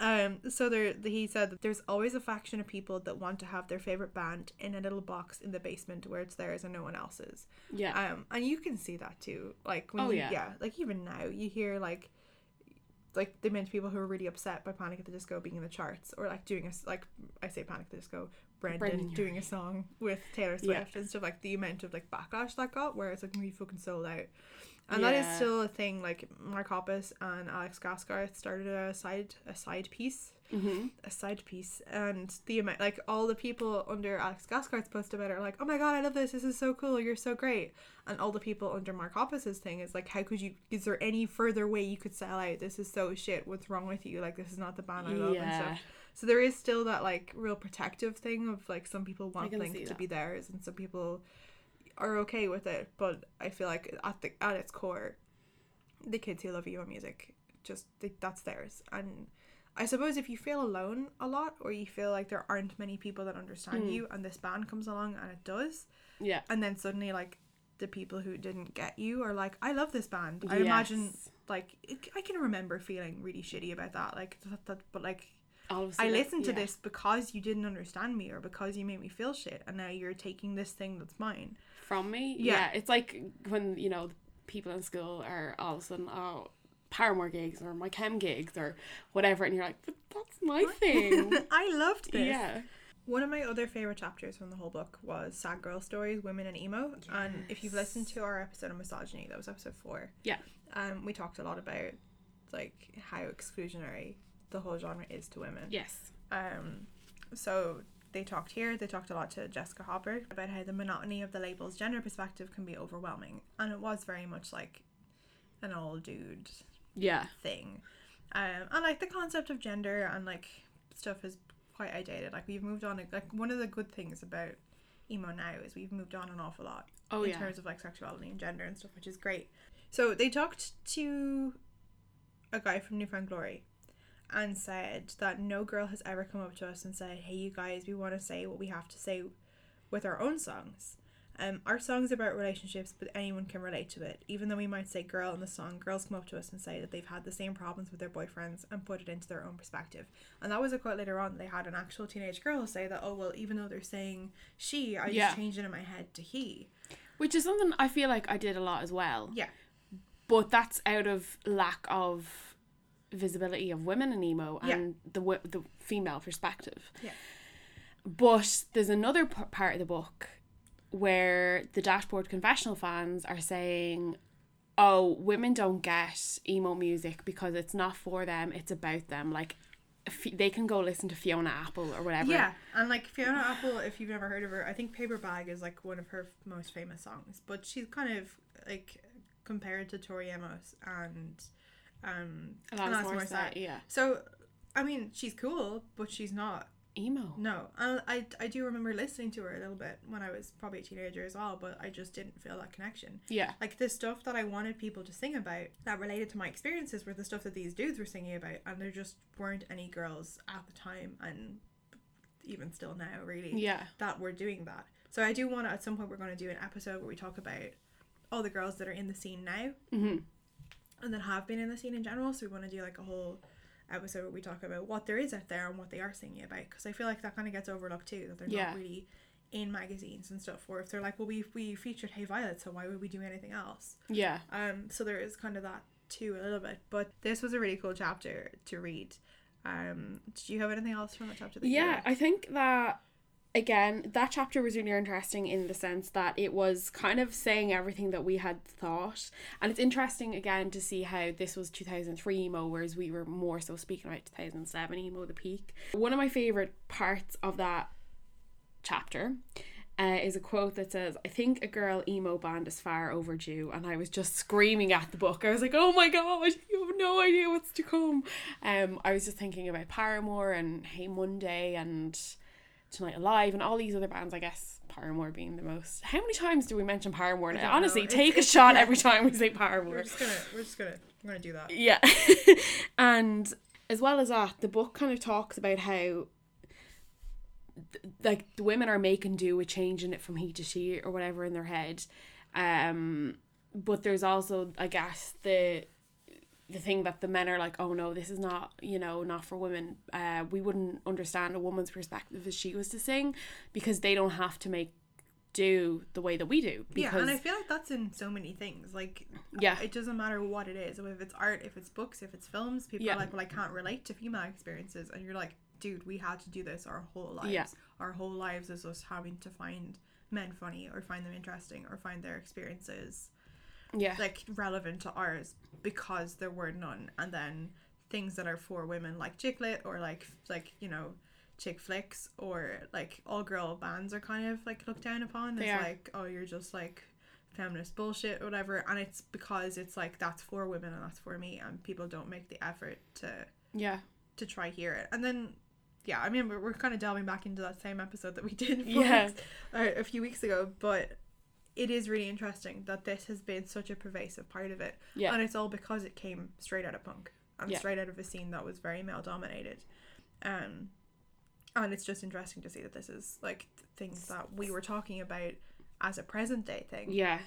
um, so there, he said that there's always a faction of people that want to have their favorite band in a little box in the basement where it's theirs and no one else's. yeah Um, and you can see that too. Like when Oh, you, yeah. like even now you hear like like the amount of people who are really upset by Panic at the Disco being in the charts or like doing a like I say Panic at the Disco, Brendon, Brendon, doing a song with Taylor Yeah. Swift and stuff like the amount of like backlash that got where it's like we fucking sold out. And that is still a thing. Like Mark Hoppus and Alex Gaskarth started a side a side piece. Hmm a side piece. And the amount like all the people under Alex Gaskarth's post about it are like oh my god I love this. This is so cool. You're so great. And all the people under Mark Hoppus's thing is like how could you is there any further way you could sell out? This is so shit. What's wrong with you? Like this is not the band I love and stuff so there is still that like real protective thing of like some people want Blink to be theirs and some people are okay with it but I feel like at the at its core the kids who love emo music just they, that's theirs. And I suppose if you feel alone a lot or you feel like there aren't many people that understand Hmm. you and this band comes along and it does yeah. and then suddenly like the people who didn't get you are like I love this band. I imagine like it, I can remember feeling really shitty about that like that, that but like All of a I listened to yeah. this because you didn't understand me or because you made me feel shit and now you're taking this thing that's mine from me. Yeah. Yeah. it's like when you know people in school are all of a sudden oh Paramore gigs or my chem gigs or whatever, and you're like, but that's my thing. I loved this yeah, One of my other favorite chapters from the whole book was Sad Girl Stories, Women and Emo. And if you've listened to our episode on misogyny, that was episode four. Yeah. Um, we talked a lot about like how exclusionary the whole genre is to women. yes, Um, so they talked here. They talked a lot to Jessica Hopper about how the monotony of the label's gender perspective can be overwhelming, and it was very much like an old dude yeah, thing. Um, and like the concept of gender and like stuff is quite outdated. Like we've moved on. Like one of the good things about emo now is we've moved on an awful lot oh in yeah, terms of like sexuality and gender and stuff, which is great. So they talked to a guy from New Found Glory and said that no girl has ever come up to us and said, "Hey, you guys, we want to say what we have to say with our own songs." Um, our song's about relationships, but anyone can relate to it. Even though we might say girl in the song, girls come up to us and say that they've had the same problems with their boyfriends and put it into their own perspective. And that was a quote later on. They had an actual teenage girl say that, oh, well, even though they're saying she, I Yeah. just changed it in my head to he. which is something I feel like I did a lot as well. Yeah. but that's out of lack of visibility of women in emo Yeah. and the the female perspective. Yeah. But there's another p- part of the book where the dashboard confessional fans are saying, "Oh, women don't get emo music because it's not for them; it's about them." Like, they can go listen to Fiona Apple or whatever. Yeah, and like Fiona Apple, if you've never heard of her, I think Paper Bag is like one of her most famous songs. But she's kind of like compared to Tori Amos and um Alanis Alanis Morissette, Morissette. yeah, So, I mean, she's cool, but she's not. emo. No, and I I do remember listening to her a little bit when I was probably a teenager as well, but I just didn't feel that connection. Yeah, Like the stuff that I wanted people to sing about that related to my experiences were the stuff that these dudes were singing about, and there just weren't any girls at the time, and even still now, really, yeah, that were doing that. So I do want to, at some point, we're going to do an episode where we talk about all the girls that are in the scene now hmm and that have been in the scene in general. So we want to do like a whole episode where we talk about what there is out there and what they are singing about, because I feel like that kind of gets overlooked too, that they're Yeah. not really in magazines and stuff. Or if they're like, well, we we featured Hey Violet, so why would we do anything else? yeah. Um, so there is kind of that too a little bit. But this was a really cool chapter to read. Um, did you have anything else from that chapter? That Yeah? I think that again, that chapter was really interesting in the sense that it was kind of saying everything that we had thought. And it's interesting again to see how this was 2003 emo, whereas we were more so speaking about 2007 emo, the peak. One of my favourite parts of that chapter uh, is a quote that says, I think a girl emo band is far overdue. And I was just screaming at the book. I was like, oh my god, you have no idea what's to come. Um, I was just thinking about Paramore and Hey Monday and Tonight Alive and all these other bands, I guess. Paramore being the most. How many times do we mention Paramore? Now? Honestly, know. take It's- a shot yeah. every time we say Paramore. We're just gonna we're just gonna we're gonna do that. Yeah. and as well as that, the book kind of talks about how th- like the women are making do with changing it from he to she or whatever in their head. Um but there's also I guess the the thing that the men are like, oh no, this is not, you know, not for women. Uh, we wouldn't understand a woman's perspective if she was to sing because they don't have to make do the way that we do. Because yeah, and I feel like that's in so many things. Like, Yeah. it doesn't matter what it is. If it's art, if it's books, if it's films, people Yeah. are like, well, I can't relate to female experiences, and you're like, dude, we had to do this our whole lives. Yeah. Our whole lives is us having to find men funny or find them interesting or find their experiences yeah. like relevant to ours because there were none and then things that are for women like chick lit or like like you know chick flicks or like all girl bands are kind of like looked down upon as like oh you're just like feminist bullshit or whatever and it's because it's like that's for women and that's for me and people don't make the effort to yeah. to try hear it and then yeah i mean we're, we're kind of delving back into that same episode that we did Yeah. weeks- uh, a few weeks ago but it is really interesting that this has been such a pervasive part of it Yeah. and it's all because it came straight out of punk and Yeah. straight out of a scene that was very male dominated um and it's just interesting to see that this is like things that we were talking about as a present day thing Yeah.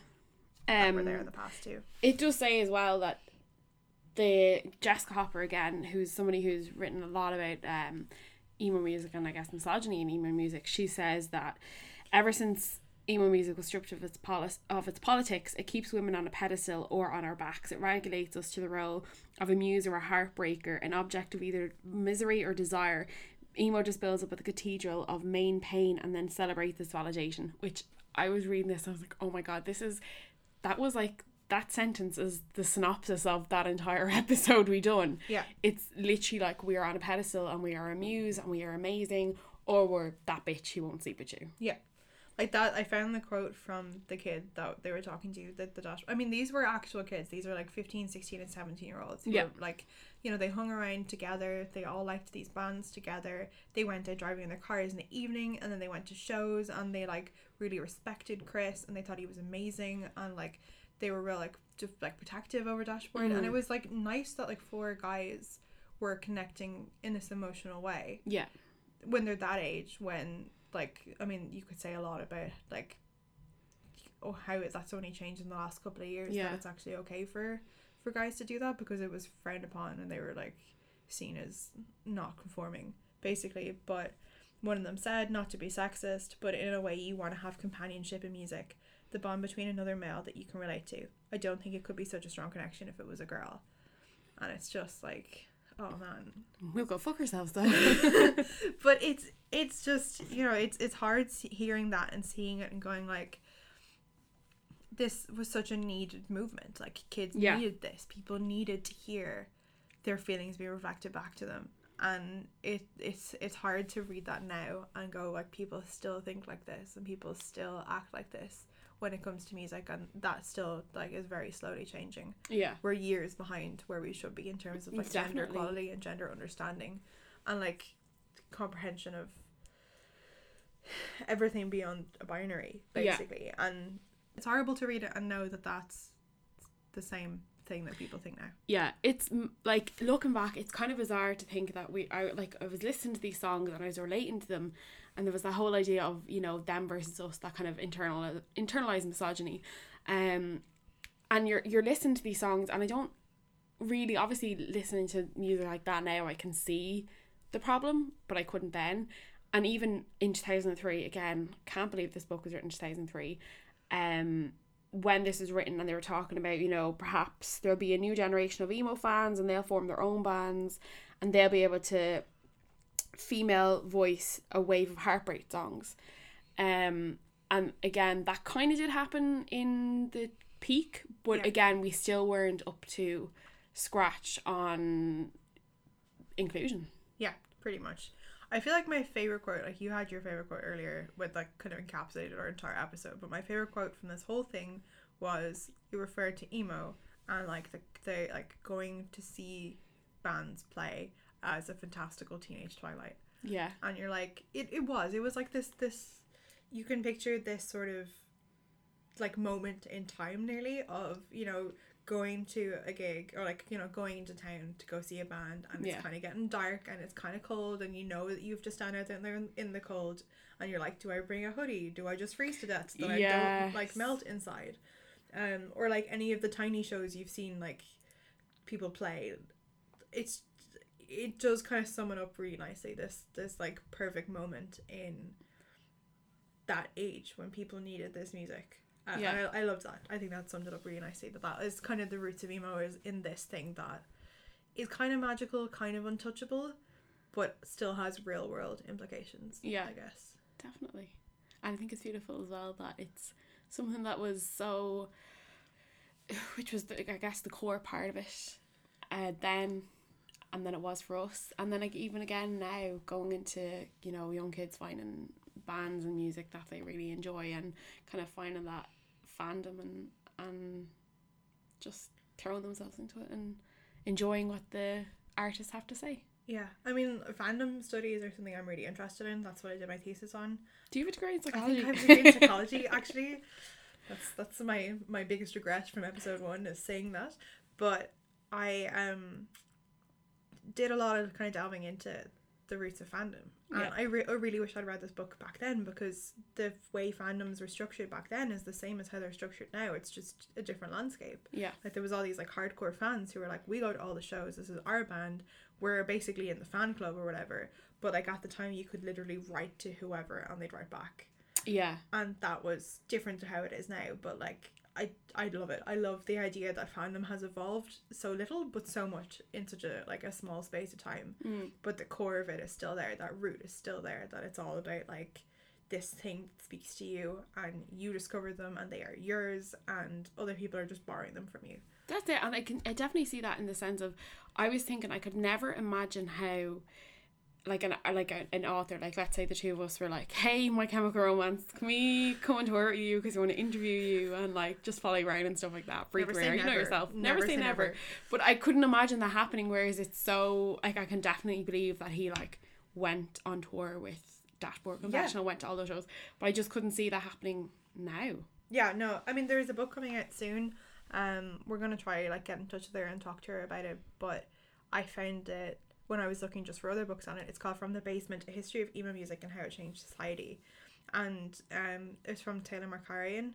Um, were there in the past too it does say as well that the Jessica Hopper again, who's somebody who's written a lot about um, emo music and I guess misogyny in emo music, she says that ever since emo music was stripped of its poli- of its politics, it keeps women on a pedestal or on our backs. It regulates us to the role of a muse or a heartbreaker, an object of either misery or desire. Emo just builds up at the cathedral of main pain and then celebrates this validation. Which I was reading this, I was like, oh my god, this is that was like that sentence is the synopsis of that entire episode we done. Yeah. It's literally like we are on a pedestal and we are a muse and we are amazing, or we're that bitch who won't sleep with you. Yeah. Like that, I found the quote from the kid that they were talking to, that the dash. I mean, these were actual kids. These were like 15, 16, and 17 year olds. Yeah. were, like, you know, they hung around together. They all liked these bands together. They went out driving in their cars in the evening and then they went to shows and they, like, really respected Chris and they thought he was amazing. And, like, they were real, like, just, like, protective over Dashboard. And it mm-hmm. was, like, nice that, like, four guys were connecting in this emotional way Yeah. when they're that age when like i mean you could say a lot about like oh how is that's only changed in the last couple of years Yeah. that it's actually okay for for guys to do that? Because it was frowned upon and they were like seen as not conforming basically. But one of them said not to be sexist but in a way you want to have companionship in music the bond between another male that you can relate to. I don't think it could be such a strong connection if it was a girl. And it's just like oh man. We'll go fuck ourselves though. but it's it's just you know it's it's hard hearing that and seeing it and going like this was such a needed movement. Like kids Yeah. needed this. People needed to hear their feelings be reflected back to them. And it it's it's hard to read that now and go like people still think like this and people still act like this when it comes to music and that still like is very slowly changing yeah. we're years behind where we should be in terms of like gender equality and gender understanding and like comprehension of everything beyond a binary Yeah. basically and it's horrible to read it and know that that's the same thing that people think now Yeah, it's like looking back, it's kind of bizarre to think that we, I like, I was listening to these songs and I was relating to them, and there was that whole idea of you know them versus us, that kind of internal internalized misogyny, um, and you're you're listening to these songs, and I don't really, obviously, listening to music like that now, I can see the problem, but I couldn't then, and even in two thousand and three, again, can't believe this book was written in two thousand three, um when this was written and they were talking about, you know, perhaps there'll be a new generation of emo fans and they'll form their own bands and they'll be able to female voice a wave of heartbreak songs. Um and again that kind of did happen in the peak, but Yeah. again we still weren't up to scratch on inclusion. yeah pretty much I feel like my favorite quote, like you had your favorite quote earlier, with like kind of encapsulated our entire episode. But my favorite quote from this whole thing was you referred to emo and like the the like going to see bands play as a fantastical teenage twilight, Yeah. and you're like, it, it was, it was like this this, you can picture this sort of like moment in time nearly of you know going to a gig or like you know going into town to go see a band and Yeah. it's kind of getting dark and it's kind of cold and you know that you have to stand out there in, in the cold and you're like do i bring a hoodie do i just freeze to death so that i don't like melt inside um or like any of the tiny shows you've seen like people play it's it does kind of sum it up really nicely this this like perfect moment in that age when people needed this music uh, Yeah. I, I loved that i think that summed it up really nicely that that is kind of the roots of emo is in this thing that is kind of magical kind of untouchable but still has real world implications Yeah. i guess Definitely. And I think it's beautiful as well that it's something that was so, which was, the, I guess, the core part of it uh, then, and then it was for us. And then, like, even again now, going into, you know, young kids finding bands and music that they really enjoy and kind of finding that fandom and, and just throwing themselves into it and enjoying what the artists have to say. yeah i mean fandom studies are something i'm really interested in that's what i did my thesis on Do you have a degree in I psychology? think I have a degree in psychology actually. That's that's my my biggest regret from episode one is saying that. But I um did a lot of kind of delving into the roots of fandom. And Yeah. I, re- I really wish I'd read this book back then because the way fandoms were structured back then is the same as how they're structured now. It's just a different landscape. yeah. Like there was all these like hardcore fans who were like, we go to all the shows. This is our band. We're basically in the fan club or whatever. But like at the time, you could literally write to whoever and they'd write back, Yeah. and that was different to how it is now. But like I I love it. I love the idea that fandom has evolved so little, but so much in such a like a small space of time. Mm. But the core of it is still there. That root is still there. That it's all about like this thing speaks to you and you discover them and they are yours and other people are just borrowing them from you. That's it, and I can I definitely see that in the sense of I was thinking I could never imagine how like an like a, an author like let's say the two of us were like hey my chemical romance can we come and tour with you because we want to interview you and like just follow you around and stuff like that breathe Never say you know never. yourself never, Never say never. never. but I couldn't imagine that happening whereas it's so like I can definitely believe that he like went on tour with Dashboard Confessional went to all those shows but I just couldn't see that happening now Yeah, no. I mean, there's a book coming out soon. Um, we're gonna try like get in touch with her and talk to her about it. But I found it when I was looking just for other books on it. It's called From the Basement: A History of Emo Music and How It Changed Society, and um, it's from Taylor Markarian,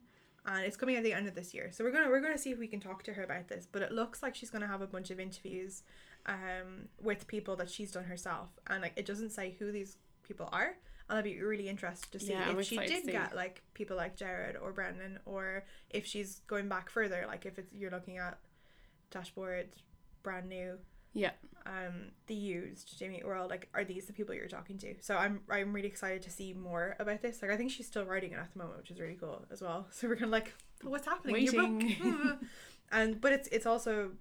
and it's coming at the end of this year. So we're gonna we're gonna see if we can talk to her about this. But it looks like she's gonna have a bunch of interviews, um, with people that she's done herself, and like it doesn't say who these people are. And I'd be really interested to see Yeah, if she did get like people like Jared or Brendon, or if she's going back further, like if it's you're looking at dashboard, brand new, yeah um, the used Jamie World, like are these the people you're talking to? So I'm I'm really excited to see more about this. Like I think she's still writing it at the moment, which is really cool as well. So we're kind of like, what's happening? Your book. Waiting. and but it's it's also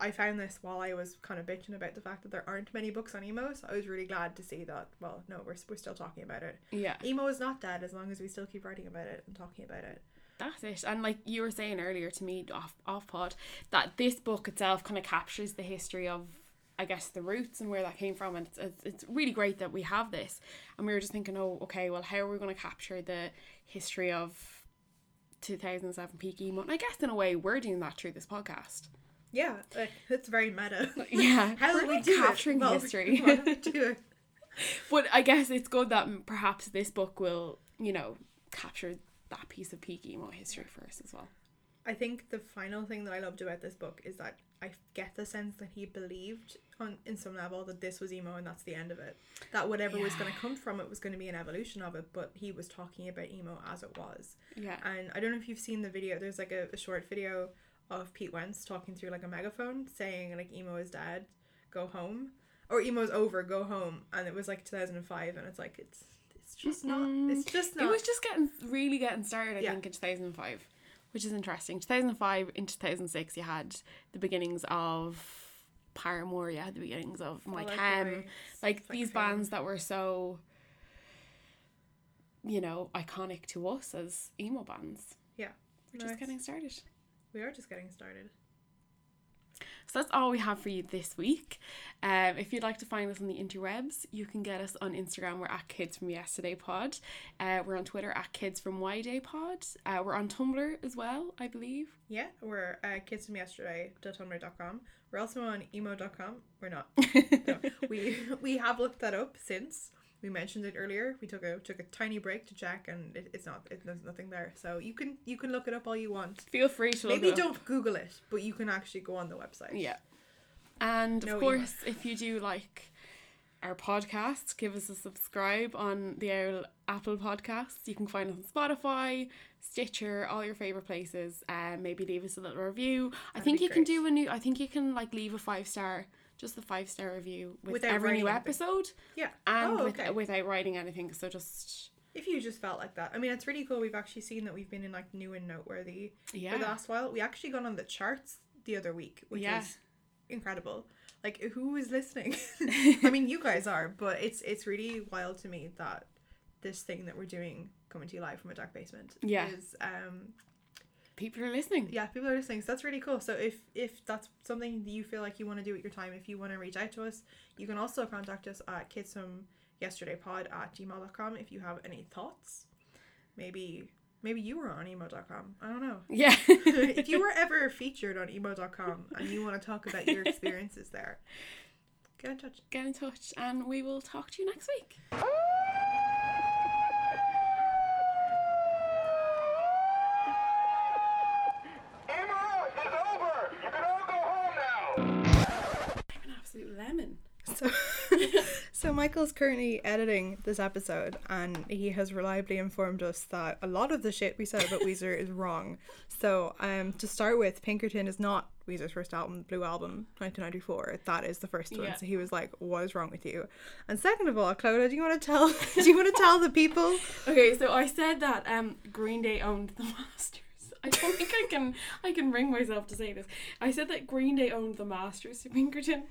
I found this while I was kind of bitching about the fact that there aren't many books on emo. So I was really glad to see that. Well, no, we're we're still talking about it. yeah Emo is not dead as long as we still keep writing about it and talking about it. That's it. And like you were saying earlier to me off off pod, that this book itself kind of captures the history of I guess the roots and where that came from and it's, it's, it's really great that we have this. And we were just thinking, oh, okay, well how are we going to capture the history of 2007 peak emo? And I guess in a way we're doing that through this podcast. Yeah, like, it's very meta. Yeah, How do we like capturing it? History. do we do it? But I guess it's good that perhaps this book will, you know, capture that piece of peak emo history for us as well. I think the final thing that I loved about this book is that I get the sense that he believed on in some level that this was emo and that's the end of it. That whatever was going to come from it was going to be an evolution of it, but he was talking about emo as it was. Yeah. And I don't know if you've seen the video. There's like a, a short video of Pete Wentz talking through like a megaphone saying like emo is dead, go home, or emo's over, go home. And it was like 2005, and it's like it's it's just not. It's just not. It was just getting really getting started, I Yeah. think, in 2005, which is interesting. 2005 into 2006, you had the beginnings of Paramore, you had the beginnings of My Fall Out Chem, Boy, like Sex these bands that were so, you know, iconic to us as emo bands. Yeah. We're just getting started. We are just getting started. So that's all we have for you this week. Um, if you'd like to find us on the interwebs, you can get us on Instagram. We're at Kids from Yesterday Pod. Uh, we're on Twitter at Kids from Y Day Pod. Uh, we're on Tumblr as well, I believe. Yeah, we're uh, kidsfromyesterday.tumblr.com. We're also on emo.com. We're not. No, we we have looked that up since we mentioned it earlier. We took a took a tiny break to check, and it, it's not. It, there's nothing there. So you can you can look it up all you want. Feel free to Maybe it don't Google it, but you can actually go on the website. Yeah. And No of course, if you do like our podcast, give us a subscribe on the Owl Apple Podcasts. You can find us on Spotify, Stitcher, all your favorite places. Um, maybe leave us a little review. I That'd think be you can do a new. I think you can like leave a five star, just the five star review with Without every new writing anything. episode, Yeah. and oh, with, without writing anything. So just if you just felt like that, I mean, it's really cool. We've actually seen that we've been in like new and noteworthy yeah, for the last while. We actually got on the charts the other week, which Yeah. is incredible. Like, who is listening? I mean, you guys are, but it's it's really wild to me that this thing that we're doing, coming to you live from a dark basement, Yeah. is um people are listening. yeah, people are listening. So that's really cool. So if if that's something that you feel like you want to do with your time, if you want to reach out to us, you can also contact us at kids from yesterdaypod at gmail.com if you have any thoughts. Maybe maybe you were on emo.com. I don't know. Yeah. if you were ever featured on emo.com and you want to talk about your experiences there, get in touch. get in touch, and we will talk to you next week. Michael's currently editing this episode, and he has reliably informed us that a lot of the shit we said about Weezer is wrong. So, um, to start with, Pinkerton is not Weezer's first album, Blue Album, 1994. That is the first one. Yeah. So he was like, "What is wrong with you?" And second of all, Clodagh, do you want to tell? do you want to tell the people? Okay, so I said that um Green Day owned the Masters. I don't think I can I can bring myself to say this. I said that Green Day owned the Masters to Pinkerton.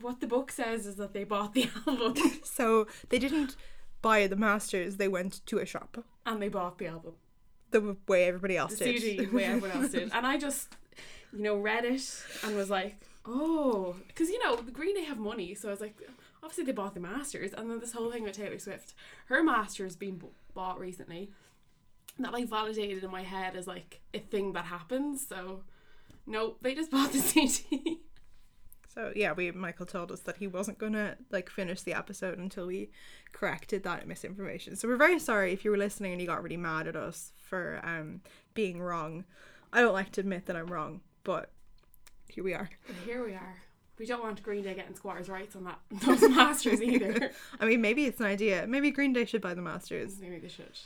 What the book says is that they bought the album So they didn't buy the masters; they went to a shop, and they bought the album. the way everybody else The did. CD way everyone else did. And I just, you know, read it and was like, oh, because you know the Green Day have money, so I was like, obviously they bought the Masters, and then this whole thing with Taylor Swift, her Masters being b- bought recently, that like validated in my head as like a thing that happens. So, no, they just bought the CD. So yeah, we Michael told us that he wasn't gonna like finish the episode until we corrected that misinformation. So we're very sorry if you were listening and you got really mad at us for um being wrong. I don't like to admit that I'm wrong, but here we are. and here we are. We don't want Green Day getting squatters' rights on that those Masters either. I mean, maybe it's an idea. Maybe Green Day should buy the Masters. Maybe they should.